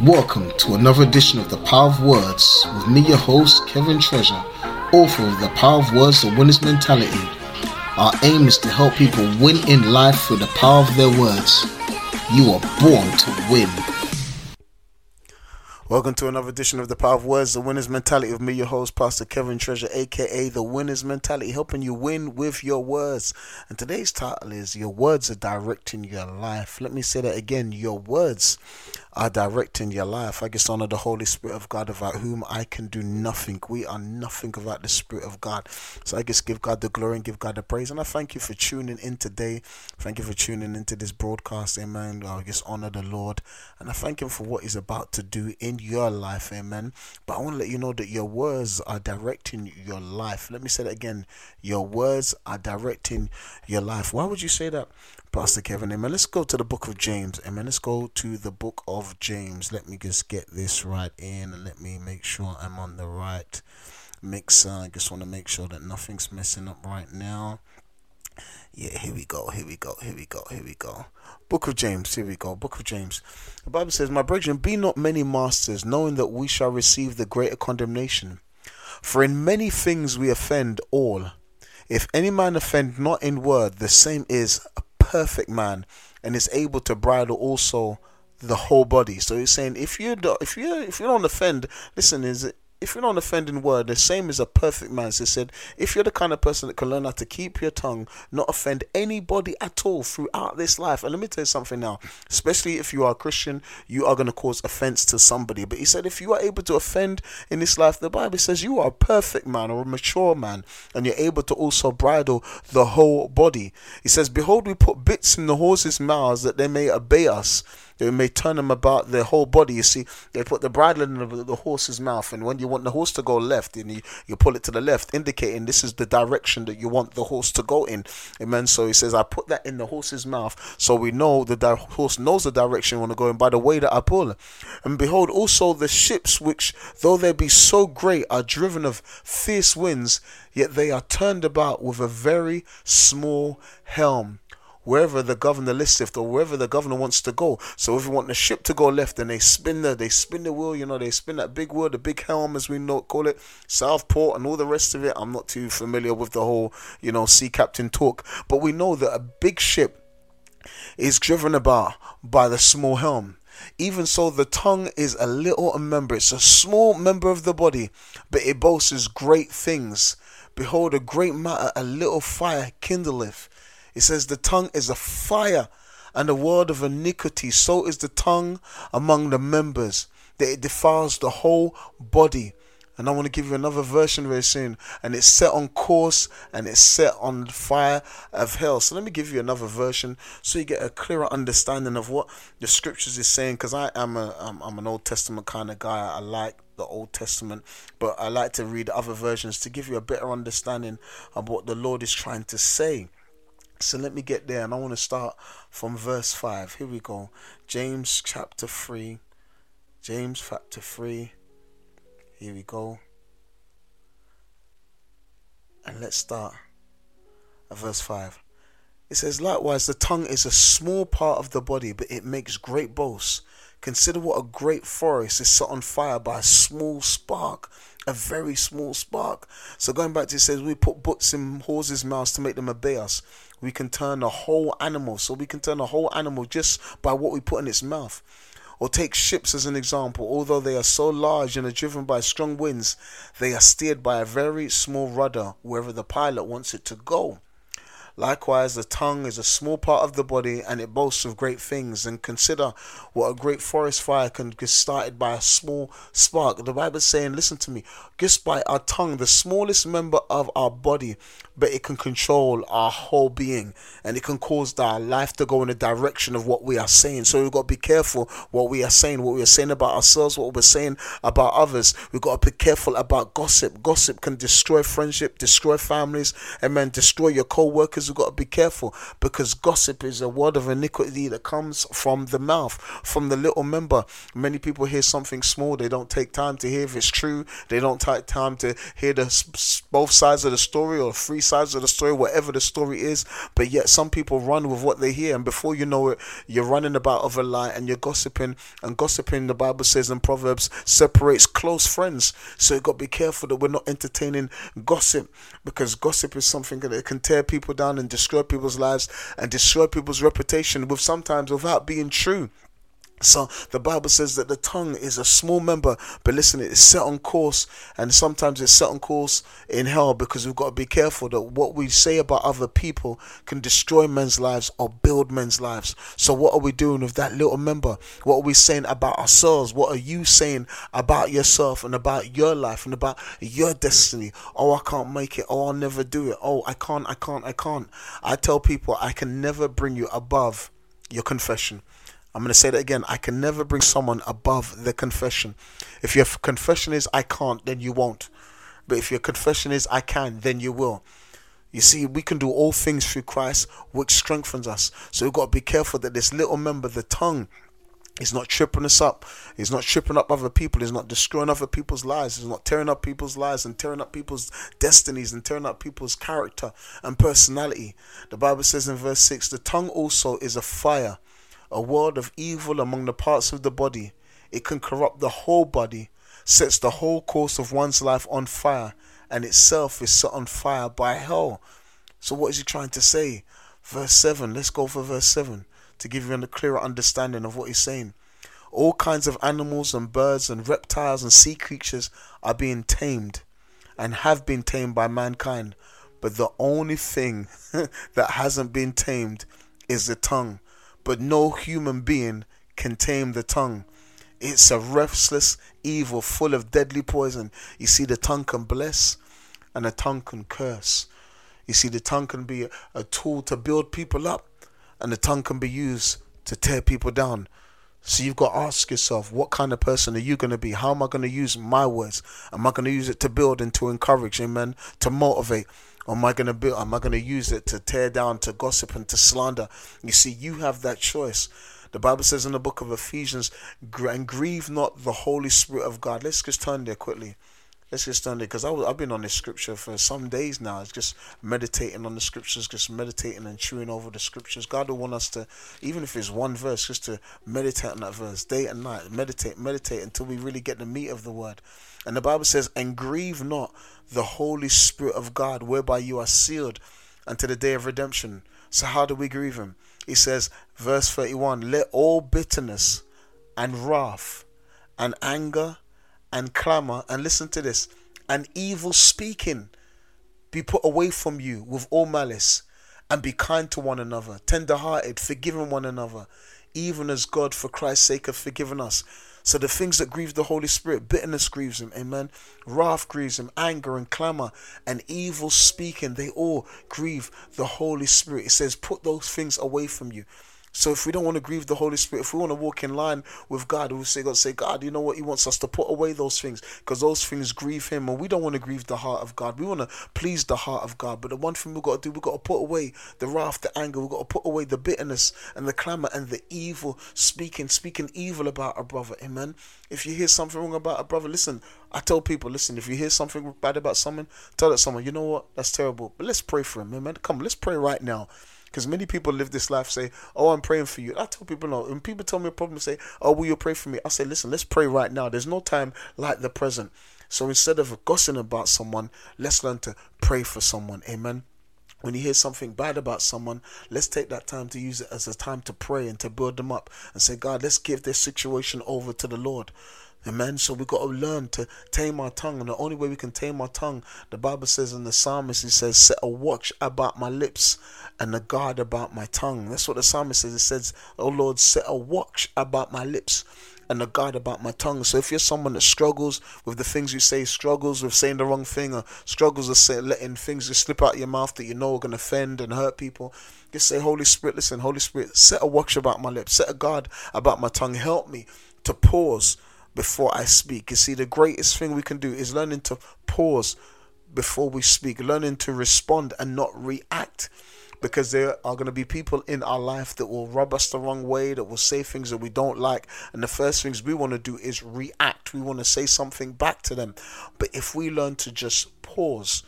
Welcome to another edition of The Power of Words with me, your host, Kevin Treasure, author of The Power of Words, The Winner's Mentality. Our aim is to help people win in life through the power of their words. You are born to win. Welcome to another edition of The Power of Words, The Winner's Mentality with me, your host, Pastor Kevin Treasure, aka The Winner's Mentality, helping you win with your words. And today's title is Your Words Are Directing Your Life. Let me say that again Your words are directing your life. I just honor the Holy Spirit of God, without whom I can do nothing. We are nothing without the Spirit of God. So I just give God the glory and give God the praise. And I thank you for tuning in today. Thank you for tuning into this broadcast. Amen. I just honor the Lord. And I thank Him for what He's about to do in your life. Amen. But I want to let you know that your words are directing your life. Let me say that again. Your words are directing your life. Why would you say that? Pastor Kevin. Amen. Let's go to the book of James. Amen. Let's go to the book of James. Let me just get this right in and let me make sure I'm on the right mixer. I just want to make sure that nothing's messing up right now. Yeah, here we go, here we go, here we go, here we go. Book of James, here we go. Book of James. The Bible says, My brethren, be not many masters, knowing that we shall receive the greater condemnation. For in many things we offend all. If any man offend not in word, the same is a perfect man and is able to bridle also the whole body. So he's saying if you don't, if you if you don't offend, listen, is it if you're not offending word, the same as a perfect man. So said, if you're the kind of person that can learn how to keep your tongue, not offend anybody at all throughout this life. And let me tell you something now, especially if you are a Christian, you are going to cause offense to somebody. But he said, if you are able to offend in this life, the Bible says you are a perfect man or a mature man, and you're able to also bridle the whole body. He says, Behold, we put bits in the horses' mouths that they may obey us they may turn them about their whole body. You see, they put the bridle in the, the horse's mouth, and when you want the horse to go left, and you, you pull it to the left, indicating this is the direction that you want the horse to go in. Amen. So he says, I put that in the horse's mouth, so we know that the horse knows the direction we want to go in by the way that I pull. And behold, also the ships which, though they be so great, are driven of fierce winds, yet they are turned about with a very small helm wherever the governor listeth or wherever the governor wants to go. So if you want the ship to go left, then they spin the they spin the wheel, you know, they spin that big wheel, the big helm as we know call it, Southport and all the rest of it. I'm not too familiar with the whole, you know, sea captain talk, but we know that a big ship is driven about by the small helm. Even so, the tongue is a little member. It's a small member of the body, but it boasts great things. Behold, a great matter, a little fire kindleth it says, The tongue is a fire and a word of iniquity. So is the tongue among the members, that it defiles the whole body. And I want to give you another version very soon. And it's set on course and it's set on fire of hell. So let me give you another version so you get a clearer understanding of what the scriptures is saying. Because I am a I'm, I'm an Old Testament kind of guy. I like the Old Testament, but I like to read other versions to give you a better understanding of what the Lord is trying to say. So let me get there, and I want to start from verse 5. Here we go. James chapter 3. James chapter 3. Here we go. And let's start at verse 5. It says, Likewise, the tongue is a small part of the body, but it makes great boasts. Consider what a great forest is set on fire by a small spark a very small spark. So going back to it says we put butts in horses' mouths to make them obey us we can turn a whole animal. So we can turn a whole animal just by what we put in its mouth. Or take ships as an example. Although they are so large and are driven by strong winds, they are steered by a very small rudder wherever the pilot wants it to go. Likewise, the tongue is a small part of the body and it boasts of great things. And consider what a great forest fire can get started by a small spark. The Bible is saying, listen to me, just by our tongue, the smallest member of our body, but it can control our whole being and it can cause our life to go in the direction of what we are saying. So we've got to be careful what we are saying, what we are saying about ourselves, what we're saying about others. We've got to be careful about gossip. Gossip can destroy friendship, destroy families, and man, destroy your co workers because we've got to be careful because gossip is a word of iniquity that comes from the mouth, from the little member. Many people hear something small, they don't take time to hear if it's true. They don't take time to hear the both sides of the story or three sides of the story, whatever the story is. But yet some people run with what they hear, and before you know it, you're running about of a lie and you're gossiping. And gossiping, the Bible says in Proverbs, separates close friends. So you've got to be careful that we're not entertaining gossip because gossip is something that can tear people down and destroy people's lives and destroy people's reputation with sometimes without being true. So the Bible says that the tongue is a small member, but listen, it's set on course, and sometimes it's set on course in hell because we've got to be careful that what we say about other people can destroy men's lives or build men's lives. So what are we doing with that little member? What are we saying about ourselves? What are you saying about yourself and about your life and about your destiny? Oh, I can't make it. Oh, I'll never do it. Oh, I can't, I can't, I can't. I tell people I can never bring you above your confession. I'm going to say that again. I can never bring someone above the confession. If your confession is I can't, then you won't. But if your confession is I can, then you will. You see, we can do all things through Christ, which strengthens us. So we've got to be careful that this little member, the tongue, is not tripping us up. He's not tripping up other people. He's not destroying other people's lives. He's not tearing up people's lives and tearing up people's destinies and tearing up people's character and personality. The Bible says in verse 6 the tongue also is a fire a world of evil among the parts of the body. It can corrupt the whole body, sets the whole course of one's life on fire, and itself is set on fire by hell. So, what is he trying to say? Verse 7, let's go for verse 7 to give you a clearer understanding of what he's saying. All kinds of animals and birds and reptiles and sea creatures are being tamed and have been tamed by mankind. But the only thing that hasn't been tamed is the tongue but no human being can tame the tongue. It's a restless evil full of deadly poison. You see, the tongue can bless and the tongue can curse. You see, the tongue can be a tool to build people up and the tongue can be used to tear people down. So you've got to ask yourself, what kind of person are you going to be? How am I going to use my words? Am I going to use it to build and to encourage, amen, to motivate? Am I going to build? Am I going to use it to tear down, to gossip, and to slander? You see, you have that choice. The Bible says in the book of Ephesians, and grieve not the Holy Spirit of God. Let's just turn there quickly. Let's just turn there because I've been on this scripture for some days now. It's just meditating on the scriptures, just meditating and chewing over the scriptures. God will want us to, even if it's one verse, just to meditate on that verse day and night. Meditate, meditate until we really get the meat of the word. And the Bible says, and grieve not the Holy Spirit of God, whereby you are sealed unto the day of redemption. So, how do we grieve Him? He says, verse 31 Let all bitterness and wrath and anger and clamor, and listen to this, and evil speaking be put away from you with all malice, and be kind to one another, tender hearted, forgiving one another, even as God for Christ's sake hath forgiven us. So the things that grieve the Holy Spirit, bitterness grieves him, amen. Wrath grieves him, anger and clamor and evil speaking, they all grieve the Holy Spirit. It says, put those things away from you. So if we don't want to grieve the Holy Spirit, if we want to walk in line with God, we say God, say God, you know what? He wants us to put away those things because those things grieve Him, and we don't want to grieve the heart of God. We want to please the heart of God. But the one thing we've got to do, we've got to put away the wrath, the anger. We've got to put away the bitterness and the clamor and the evil speaking, speaking evil about a brother. Amen. If you hear something wrong about a brother, listen. I tell people, listen. If you hear something bad about someone, tell that someone, you know what? That's terrible. But let's pray for him, amen. Come, let's pray right now. Because many people live this life say, "Oh, I'm praying for you." I tell people no. When people tell me a problem, say, "Oh, will you pray for me?" I say, "Listen, let's pray right now. There's no time like the present." So instead of gossiping about someone, let's learn to pray for someone. Amen. When you hear something bad about someone, let's take that time to use it as a time to pray and to build them up and say, God, let's give this situation over to the Lord. Amen. So we've got to learn to tame our tongue. And the only way we can tame our tongue, the Bible says in the psalmist, it says, set a watch about my lips and a guard about my tongue. That's what the psalmist says. It says, Oh Lord, set a watch about my lips and a guard about my tongue. So if you're someone that struggles with the things you say, struggles with saying the wrong thing, or struggles with say, letting things just slip out of your mouth that you know are going to offend and hurt people, just say, Holy Spirit, listen, Holy Spirit, set a watch about my lips, set a guard about my tongue. Help me to pause before I speak. You see, the greatest thing we can do is learning to pause before we speak, learning to respond and not react. Because there are going to be people in our life that will rub us the wrong way, that will say things that we don't like. And the first things we want to do is react. We want to say something back to them. But if we learn to just pause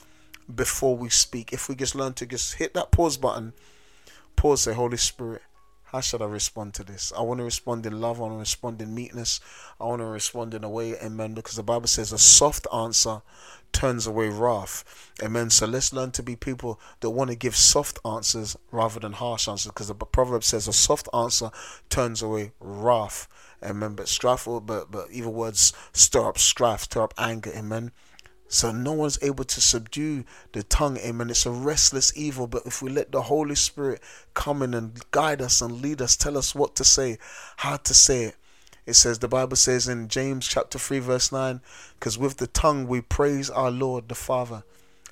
before we speak, if we just learn to just hit that pause button, pause, say, Holy Spirit, how should I respond to this? I want to respond in love. I want to respond in meekness. I want to respond in a way, amen, because the Bible says a soft answer turns away wrath. Amen. So let's learn to be people that want to give soft answers rather than harsh answers because the proverb says a soft answer turns away wrath. Amen. But strife, but, but evil words stir up strife, stir up anger. Amen. So no one's able to subdue the tongue, amen. It's a restless evil, but if we let the Holy Spirit come in and guide us and lead us, tell us what to say, how to say it. It says, the Bible says in James chapter 3, verse 9, because with the tongue we praise our Lord the Father,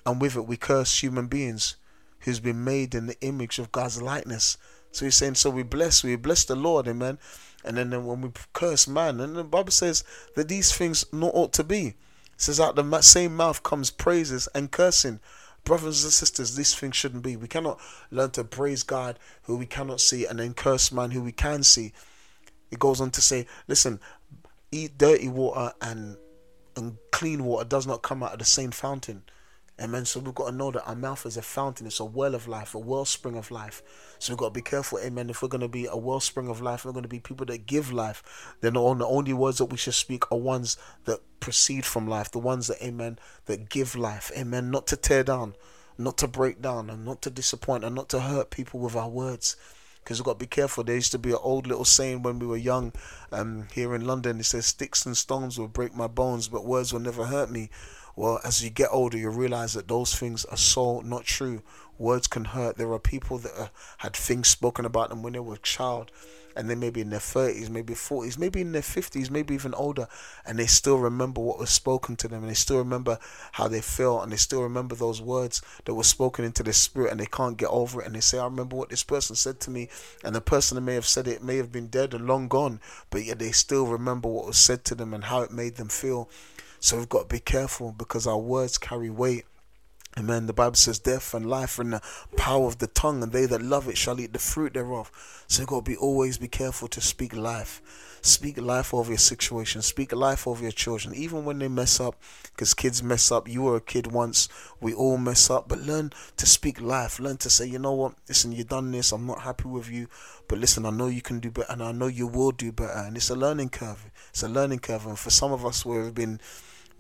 and with it we curse human beings who's been made in the image of God's likeness. So he's saying, so we bless, we bless the Lord, amen. And then, when we curse man, and the Bible says that these things not ought to be says out the same mouth comes praises and cursing. Brothers and sisters, this thing shouldn't be. We cannot learn to praise God who we cannot see and then curse man who we can see. It goes on to say, listen, eat dirty water and and clean water does not come out of the same fountain. Amen. So we've got to know that our mouth is a fountain, it's a well of life, a wellspring of life. So we've got to be careful, amen. If we're going to be a wellspring of life, we're going to be people that give life, then the only words that we should speak are ones that proceed from life, the ones that, amen, that give life, amen. Not to tear down, not to break down, and not to disappoint, and not to hurt people with our words because we've got to be careful. There used to be an old little saying when we were young um, here in London. It says, Sticks and stones will break my bones, but words will never hurt me. Well, as you get older, you realize that those things are so not true. Words can hurt. There are people that uh, had things spoken about them when they were a child, and they may be in their 30s, maybe 40s, maybe in their 50s, maybe even older, and they still remember what was spoken to them, and they still remember how they felt, and they still remember those words that were spoken into their spirit, and they can't get over it. And they say, I remember what this person said to me, and the person that may have said it may have been dead and long gone, but yet they still remember what was said to them and how it made them feel. So we've got to be careful because our words carry weight. Amen. The Bible says death and life in the power of the tongue, and they that love it shall eat the fruit thereof. So you've got to be always be careful to speak life. Speak life over your situation. Speak life over your children, even when they mess up, because kids mess up. You were a kid once. We all mess up, but learn to speak life. Learn to say, you know what? Listen, you've done this. I'm not happy with you, but listen, I know you can do better, and I know you will do better. And it's a learning curve. It's a learning curve, and for some of us, we've been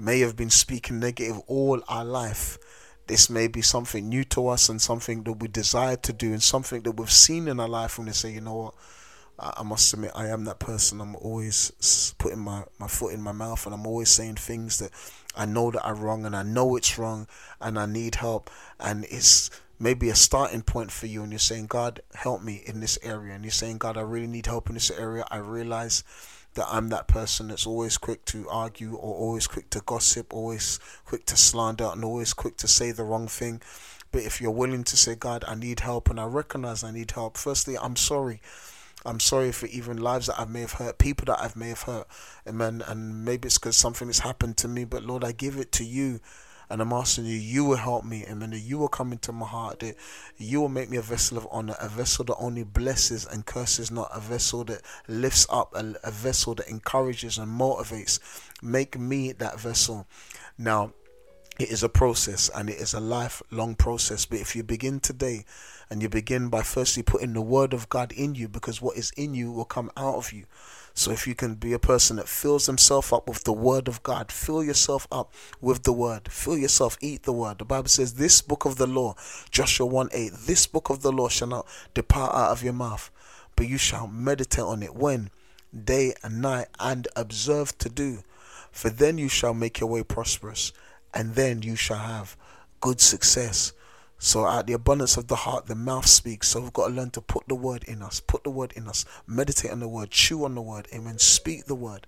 may have been speaking negative all our life. This may be something new to us and something that we desire to do and something that we've seen in our life when they say, you know what, I must admit, I am that person. I'm always putting my, my foot in my mouth and I'm always saying things that I know that are wrong and I know it's wrong and I need help. And it's maybe a starting point for you and you're saying, God, help me in this area. And you're saying, God, I really need help in this area. I realize that I'm that person that's always quick to argue or always quick to gossip, always quick to slander, and always quick to say the wrong thing. But if you're willing to say, God, I need help, and I recognize I need help, firstly, I'm sorry. I'm sorry for even lives that I may have hurt, people that I may have hurt, amen. And maybe it's because something has happened to me, but Lord, I give it to you and I'm asking you, you will help me, and that you will come into my heart, that you will make me a vessel of honor, a vessel that only blesses and curses not, a vessel that lifts up, a, a vessel that encourages and motivates. Make me that vessel. Now, it is a process and it is a lifelong process. But if you begin today and you begin by firstly putting the word of God in you, because what is in you will come out of you. So if you can be a person that fills himself up with the word of God, fill yourself up with the word. Fill yourself, eat the word. The Bible says, This book of the law, Joshua 1 8, this book of the law shall not depart out of your mouth, but you shall meditate on it when? Day and night, and observe to do. For then you shall make your way prosperous, and then you shall have good success. So out the abundance of the heart, the mouth speaks. So we've got to learn to put the word in us, put the word in us, meditate on the word, chew on the word, amen. Speak the word.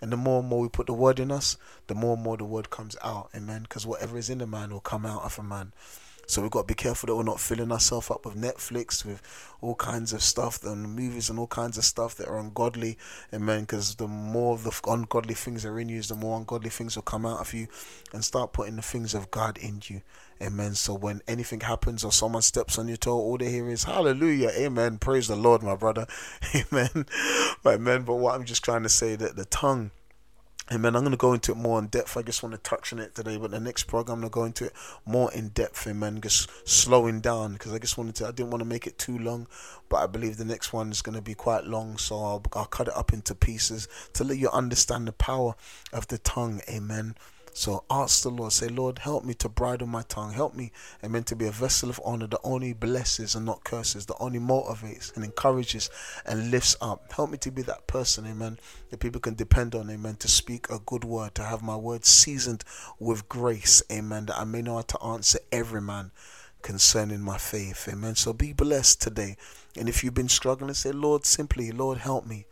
And the more and more we put the word in us, the more and more the word comes out, amen. Because whatever is in the man will come out of a man. So we've got to be careful that we're not filling ourselves up with Netflix, with all kinds of stuff, and movies and all kinds of stuff that are ungodly. Amen. Because the more of the ungodly things are in you, the more ungodly things will come out of you, and start putting the things of God in you. Amen. So when anything happens or someone steps on your toe, all they hear is Hallelujah, Amen. Praise the Lord, my brother. Amen. Amen. But what I'm just trying to say that the tongue Amen. I'm going to go into it more in depth. I just want to touch on it today, but the next program I'm going to go into it more in depth. Amen. Just slowing down because I just wanted to. I didn't want to make it too long, but I believe the next one is going to be quite long, so I'll, I'll cut it up into pieces to let you understand the power of the tongue. Amen. So ask the Lord, say, Lord, help me to bridle my tongue. Help me, amen, to be a vessel of honor that only blesses and not curses, that only motivates and encourages and lifts up. Help me to be that person, amen, that people can depend on, amen, to speak a good word, to have my words seasoned with grace, amen, that I may know how to answer every man concerning my faith, amen. So be blessed today. And if you've been struggling, say, Lord, simply, Lord, help me.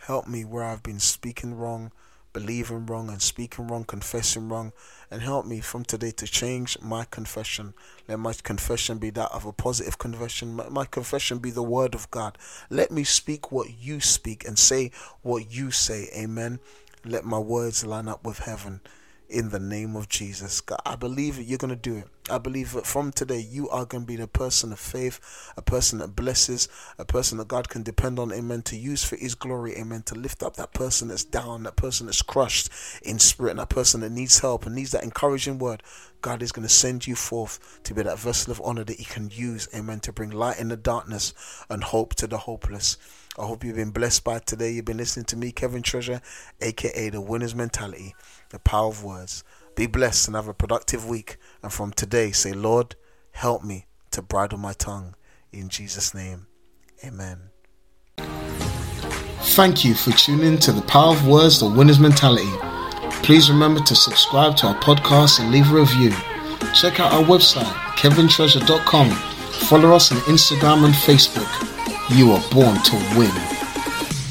Help me where I've been speaking wrong believing wrong and speaking wrong, confessing wrong, and help me from today to change my confession. Let my confession be that of a positive confession. My, my confession be the word of God. Let me speak what you speak and say what you say. Amen. Let my words line up with heaven in the name of Jesus. God, I believe you're going to do it. I believe that from today you are going to be the person of faith, a person that blesses, a person that God can depend on, amen, to use for His glory, amen, to lift up that person that's down, that person that's crushed in spirit, and that person that needs help and needs that encouraging word. God is going to send you forth to be that vessel of honor that He can use, amen, to bring light in the darkness and hope to the hopeless. I hope you've been blessed by today. You've been listening to me, Kevin Treasure, aka The Winner's Mentality, the power of words. Be blessed and have a productive week. And from today, say, Lord, help me to bridle my tongue. In Jesus' name, amen. Thank you for tuning to the Power of Words, the Winner's Mentality. Please remember to subscribe to our podcast and leave a review. Check out our website, kevintreasure.com. Follow us on Instagram and Facebook. You are born to win.